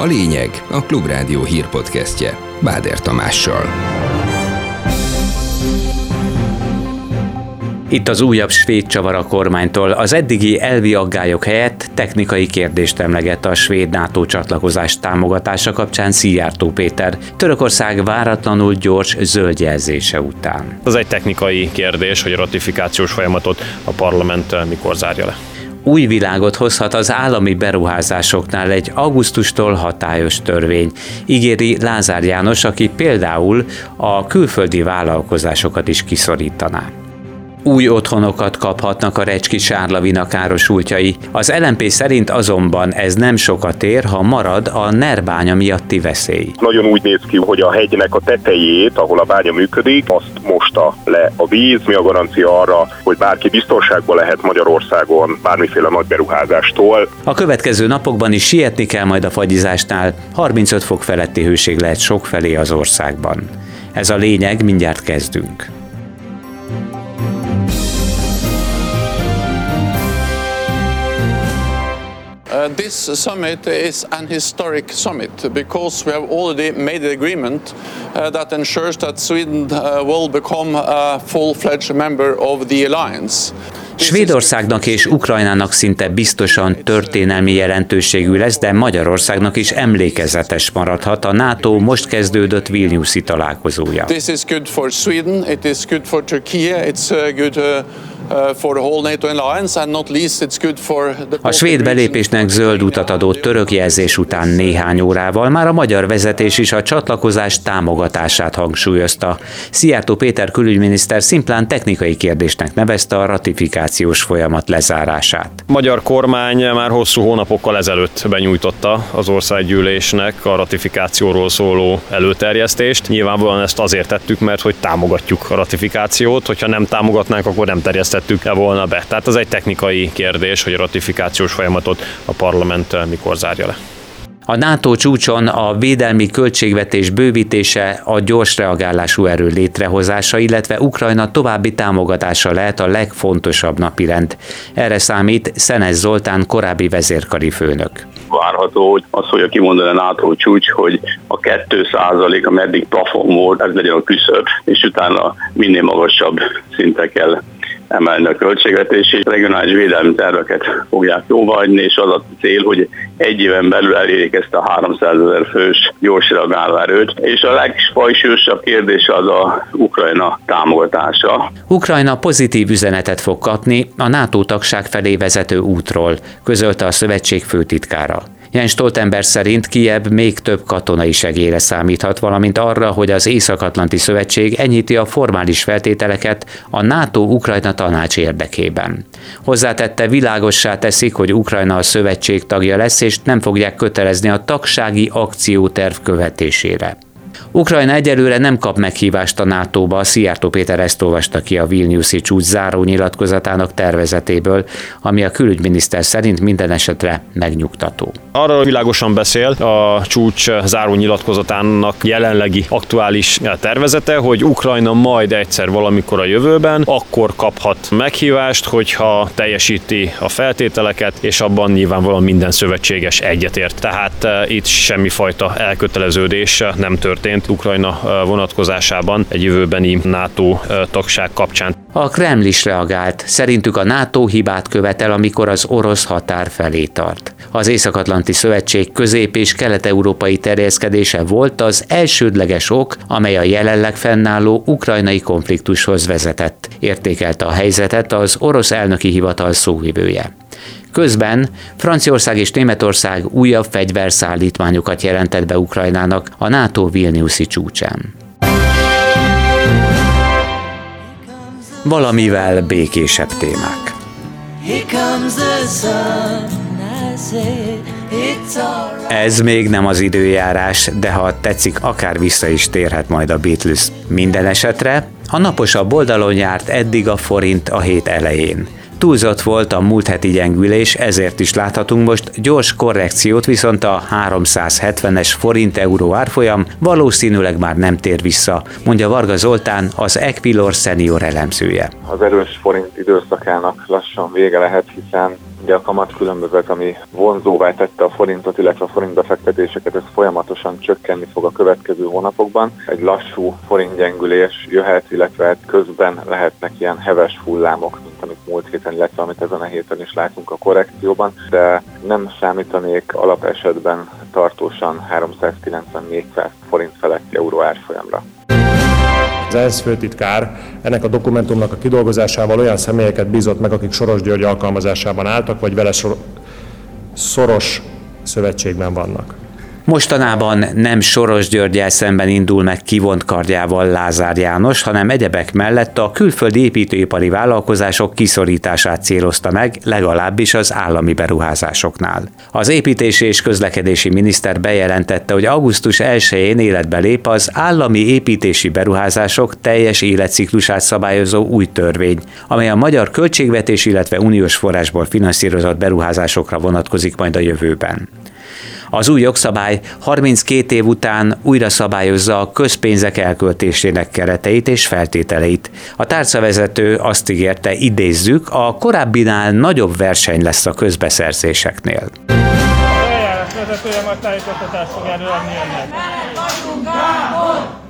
A lényeg a Klubrádió hírpodcastje Báder Tamással. Itt az újabb svéd csavar a kormánytól. Az eddigi elvi aggályok helyett technikai kérdést emlegett a svéd NATO csatlakozás támogatása kapcsán Szijjártó Péter. Törökország váratlanul gyors zöld jelzése után. Az egy technikai kérdés, hogy a ratifikációs folyamatot a parlament mikor zárja le új világot hozhat az állami beruházásoknál egy augusztustól hatályos törvény, ígéri Lázár János, aki például a külföldi vállalkozásokat is kiszorítaná új otthonokat kaphatnak a Recski Sárlavina károsultjai. Az LMP szerint azonban ez nem sokat ér, ha marad a nerbánya miatti veszély. Nagyon úgy néz ki, hogy a hegynek a tetejét, ahol a bánya működik, azt mosta le a víz. Mi a garancia arra, hogy bárki biztonságban lehet Magyarországon bármiféle nagy beruházástól. A következő napokban is sietni kell majd a fagyizásnál. 35 fok feletti hőség lehet sokfelé az országban. Ez a lényeg, mindjárt kezdünk. Uh, this summit is an historic summit because we have already made an agreement uh, that ensures that Sweden uh, will become a full-fledged member of the alliance. Svédországnak és Ukrajnának szinte biztosan történelmi jelentőségű lesz, de Magyarországnak is emlékezetes maradhat a NATO most kezdődött Vilniuszi találkozója. This is good for Sweden, it is good for Turkey, it's uh, good uh, a svéd belépésnek zöld utat adott török jelzés után néhány órával már a magyar vezetés is a csatlakozás támogatását hangsúlyozta. Szijjártó Péter külügyminiszter szimplán technikai kérdésnek nevezte a ratifikációs folyamat lezárását. A magyar kormány már hosszú hónapokkal ezelőtt benyújtotta az országgyűlésnek a ratifikációról szóló előterjesztést. Nyilvánvalóan ezt azért tettük, mert hogy támogatjuk a ratifikációt, hogyha nem támogatnánk, akkor nem terjesztettük vezettük-e volna be. Tehát az egy technikai kérdés, hogy a ratifikációs folyamatot a parlament eh, mikor zárja le. A NATO csúcson a védelmi költségvetés bővítése, a gyors reagálású erő létrehozása, illetve Ukrajna további támogatása lehet a legfontosabb napirend. Erre számít Szenes Zoltán korábbi vezérkari főnök. Várható, hogy az fogja kimondani a NATO csúcs, hogy a 2 a meddig plafon volt, ez legyen a küszöb, és utána minél magasabb szintekkel emelni a költségvetési regionális védelmi terveket fogják jóváhagyni, és az a cél, hogy egy éven belül elérjék ezt a 300 ezer fős gyors erőt, és a legfajsősabb kérdés az a Ukrajna támogatása. Ukrajna pozitív üzenetet fog kapni a NATO tagság felé vezető útról, közölte a szövetség főtitkára. Jens Stoltenberg szerint Kiev még több katonai segélyre számíthat, valamint arra, hogy az Észak-Atlanti Szövetség enyhíti a formális feltételeket a NATO-Ukrajna tanács érdekében. Hozzátette, világossá teszik, hogy Ukrajna a szövetség tagja lesz, és nem fogják kötelezni a tagsági akcióterv követésére. Ukrajna egyelőre nem kap meghívást a NATO-ba, Szijjártó Péter ezt olvasta ki a Vilniuszi csúcs záró nyilatkozatának tervezetéből, ami a külügyminiszter szerint minden esetre megnyugtató. Arra világosan beszél a csúcs záró nyilatkozatának jelenlegi aktuális tervezete, hogy Ukrajna majd egyszer valamikor a jövőben akkor kaphat meghívást, hogyha teljesíti a feltételeket, és abban nyilvánvalóan minden szövetséges egyetért. Tehát eh, itt semmifajta elköteleződés nem történt történt Ukrajna vonatkozásában egy jövőbeni NATO tagság kapcsán. A Kreml is reagált. Szerintük a NATO hibát követel, amikor az orosz határ felé tart. Az Észak-Atlanti Szövetség közép- és kelet-európai terjeszkedése volt az elsődleges ok, amely a jelenleg fennálló ukrajnai konfliktushoz vezetett. Értékelte a helyzetet az orosz elnöki hivatal szóvivője. Közben Franciaország és Németország újabb fegyverszállítmányokat jelentett be Ukrajnának a NATO Vilniuszi csúcsán. Valamivel békésebb témák. Ez még nem az időjárás, de ha tetszik, akár vissza is térhet majd a Beatles. Minden esetre a naposabb oldalon járt eddig a forint a hét elején. Túlzott volt a múlt heti gyengülés, ezért is láthatunk most gyors korrekciót, viszont a 370-es forint-euró árfolyam valószínűleg már nem tér vissza, mondja Varga Zoltán, az Equilor senior elemzője. Az erős forint időszakának lassan vége lehet, hiszen Ugye a kamat különbözet, ami vonzóvá tette a forintot, illetve a forint befektetéseket, ez folyamatosan csökkenni fog a következő hónapokban. Egy lassú forintgyengülés jöhet, illetve hát közben lehetnek ilyen heves hullámok, mint amit múlt héten, illetve amit ezen a héten is látunk a korrekcióban, de nem számítanék alapesetben tartósan 390-400 forint feletti euró árfolyamra. Az ENSZ főtitkár ennek a dokumentumnak a kidolgozásával olyan személyeket bízott meg, akik Soros György alkalmazásában álltak, vagy vele szoros szövetségben vannak. Mostanában nem Soros Györgyel szemben indul meg kivont kardjával Lázár János, hanem egyebek mellett a külföldi építőipari vállalkozások kiszorítását célozta meg, legalábbis az állami beruházásoknál. Az építési és közlekedési miniszter bejelentette, hogy augusztus 1-én életbe lép az állami építési beruházások teljes életciklusát szabályozó új törvény, amely a magyar költségvetés, illetve uniós forrásból finanszírozott beruházásokra vonatkozik majd a jövőben. Az új jogszabály 32 év után újra szabályozza a közpénzek elköltésének kereteit és feltételeit. A tárcavezető azt ígérte, idézzük, a korábbinál nagyobb verseny lesz a közbeszerzéseknél. Vezetője majd tájékoztatást fog előadni önnek.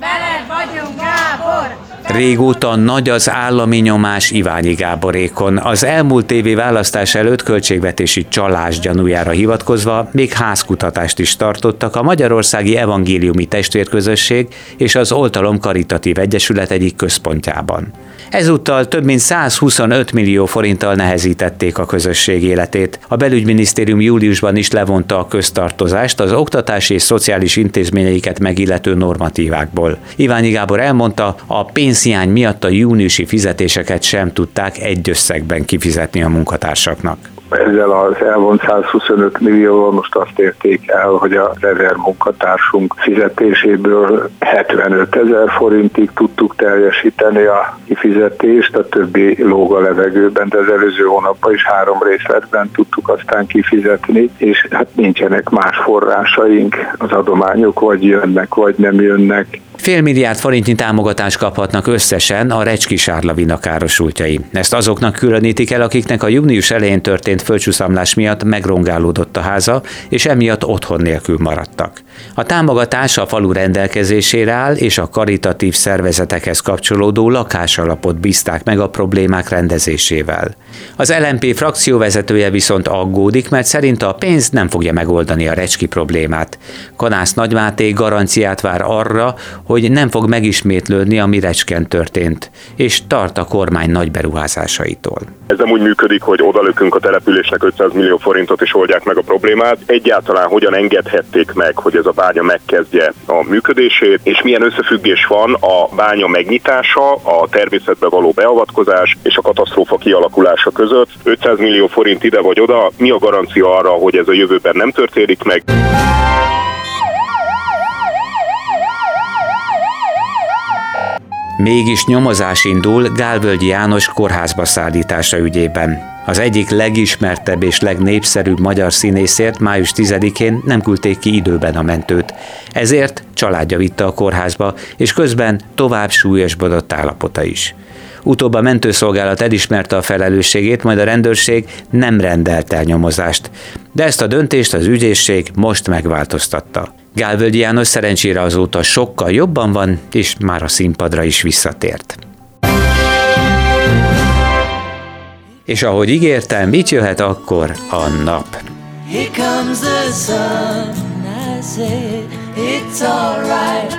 Veled vagyunk, Gábor! Régóta nagy az állami nyomás Iványi Gáborékon. Az elmúlt évi választás előtt költségvetési csalás gyanújára hivatkozva még házkutatást is tartottak a Magyarországi Evangéliumi Testvérközösség és az Oltalom Karitatív Egyesület egyik központjában. Ezúttal több mint 125 millió forinttal nehezítették a közösség életét. A belügyminisztérium júliusban is levonta a köztartozást az oktatási és szociális intézményeiket megillető normatívákból. Iványi Gábor elmondta, a pénzhiány miatt a júniusi fizetéseket sem tudták egy összegben kifizetni a munkatársaknak ezzel az elvont 125 millióval most azt érték el, hogy a ezer munkatársunk fizetéséből 75 ezer forintig tudtuk teljesíteni a kifizetést, a többi lóg a levegőben, de az előző hónapban is három részletben tudtuk aztán kifizetni, és hát nincsenek más forrásaink, az adományok vagy jönnek, vagy nem jönnek, Fél milliárd forintnyi támogatást kaphatnak összesen a Recski Sárlavina károsultjai. Ezt azoknak különítik el, akiknek a június elején történt földcsúszamlás miatt megrongálódott a háza, és emiatt otthon nélkül maradtak. A támogatás a falu rendelkezésére áll, és a karitatív szervezetekhez kapcsolódó lakásalapot bízták meg a problémák rendezésével. Az LMP frakcióvezetője viszont aggódik, mert szerint a pénz nem fogja megoldani a recski problémát. Kanász Nagymáté garanciát vár arra, hogy nem fog megismétlődni, ami recsken történt, és tart a kormány nagy beruházásaitól. Ez nem úgy működik, hogy odalökünk a településnek 500 millió forintot és oldják meg a problémát. Egyáltalán hogyan engedhették meg, hogy ez a bánya megkezdje a működését, és milyen összefüggés van a bánya megnyitása, a természetbe való beavatkozás és a katasztrófa kialakulása között. 500 millió forint ide vagy oda, mi a garancia arra, hogy ez a jövőben nem történik meg? Mégis nyomozás indul Gálvölgyi János kórházba szállítása ügyében. Az egyik legismertebb és legnépszerűbb magyar színészért május 10-én nem küldték ki időben a mentőt. Ezért családja vitte a kórházba, és közben tovább súlyosbodott állapota is. Utóbb a mentőszolgálat elismerte a felelősségét, majd a rendőrség nem rendelt el nyomozást. De ezt a döntést az ügyészség most megváltoztatta. Gálvölgyi János szerencsére azóta sokkal jobban van, és már a színpadra is visszatért. És ahogy ígértem, mit jöhet akkor a nap? Here comes the sun, I say it's alright.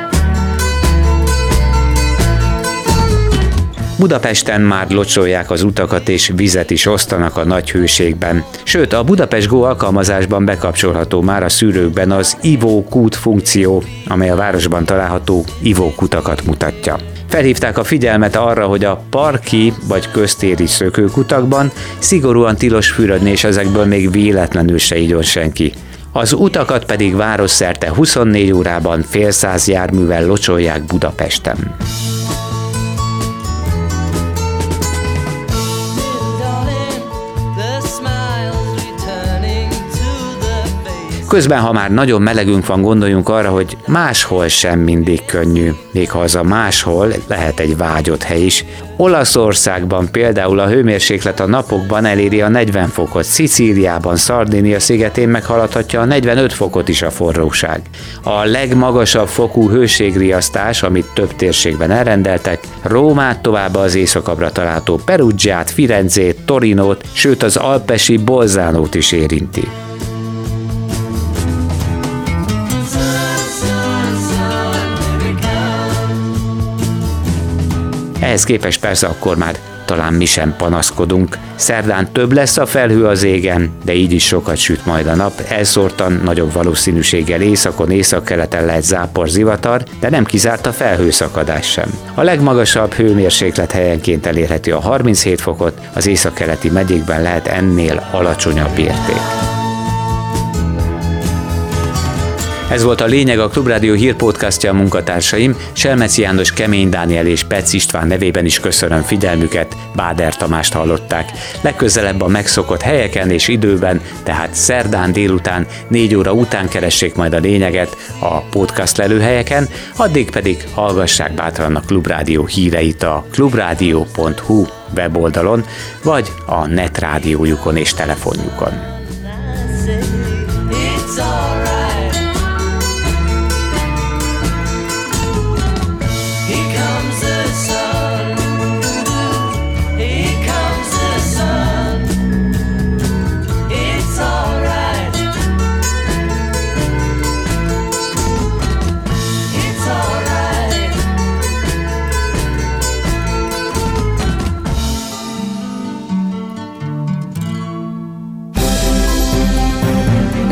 Budapesten már locsolják az utakat és vizet is osztanak a nagy hőségben. Sőt, a Budapest Go alkalmazásban bekapcsolható már a szűrőkben az ivókút funkció, amely a városban található ivókutakat mutatja. Felhívták a figyelmet arra, hogy a parki vagy köztéri szökőkutakban szigorúan tilos fürödni, és ezekből még véletlenül se igyon senki. Az utakat pedig városszerte 24 órában fél száz járművel locsolják Budapesten. Közben, ha már nagyon melegünk van, gondoljunk arra, hogy máshol sem mindig könnyű, még ha az a máshol lehet egy vágyott hely is. Olaszországban például a hőmérséklet a napokban eléri a 40 fokot, Szicíliában, Szardinia szigetén meghaladhatja a 45 fokot is a forróság. A legmagasabb fokú hőségriasztás, amit több térségben elrendeltek, Rómát tovább az északabbra található Perugiát, Firenzét, Torinót, sőt az alpesi Bolzánót is érinti. Ehhez képest persze akkor már talán mi sem panaszkodunk. Szerdán több lesz a felhő az égen, de így is sokat süt majd a nap. Elszórtan nagyobb valószínűséggel északon, északkeleten lehet zápor zivatar, de nem kizárt a felhőszakadás sem. A legmagasabb hőmérséklet helyenként elérheti a 37 fokot, az északkeleti megyékben lehet ennél alacsonyabb érték. Ez volt a lényeg a Klubrádió hírpodcastja a munkatársaim. Selmeci János, Kemény Dániel és Pec István nevében is köszönöm figyelmüket, Báder Tamást hallották. Legközelebb a megszokott helyeken és időben, tehát szerdán délután, négy óra után keressék majd a lényeget a podcast lelőhelyeken, addig pedig hallgassák bátran a Klubrádió híreit a klubradio.hu weboldalon, vagy a netrádiójukon és telefonjukon.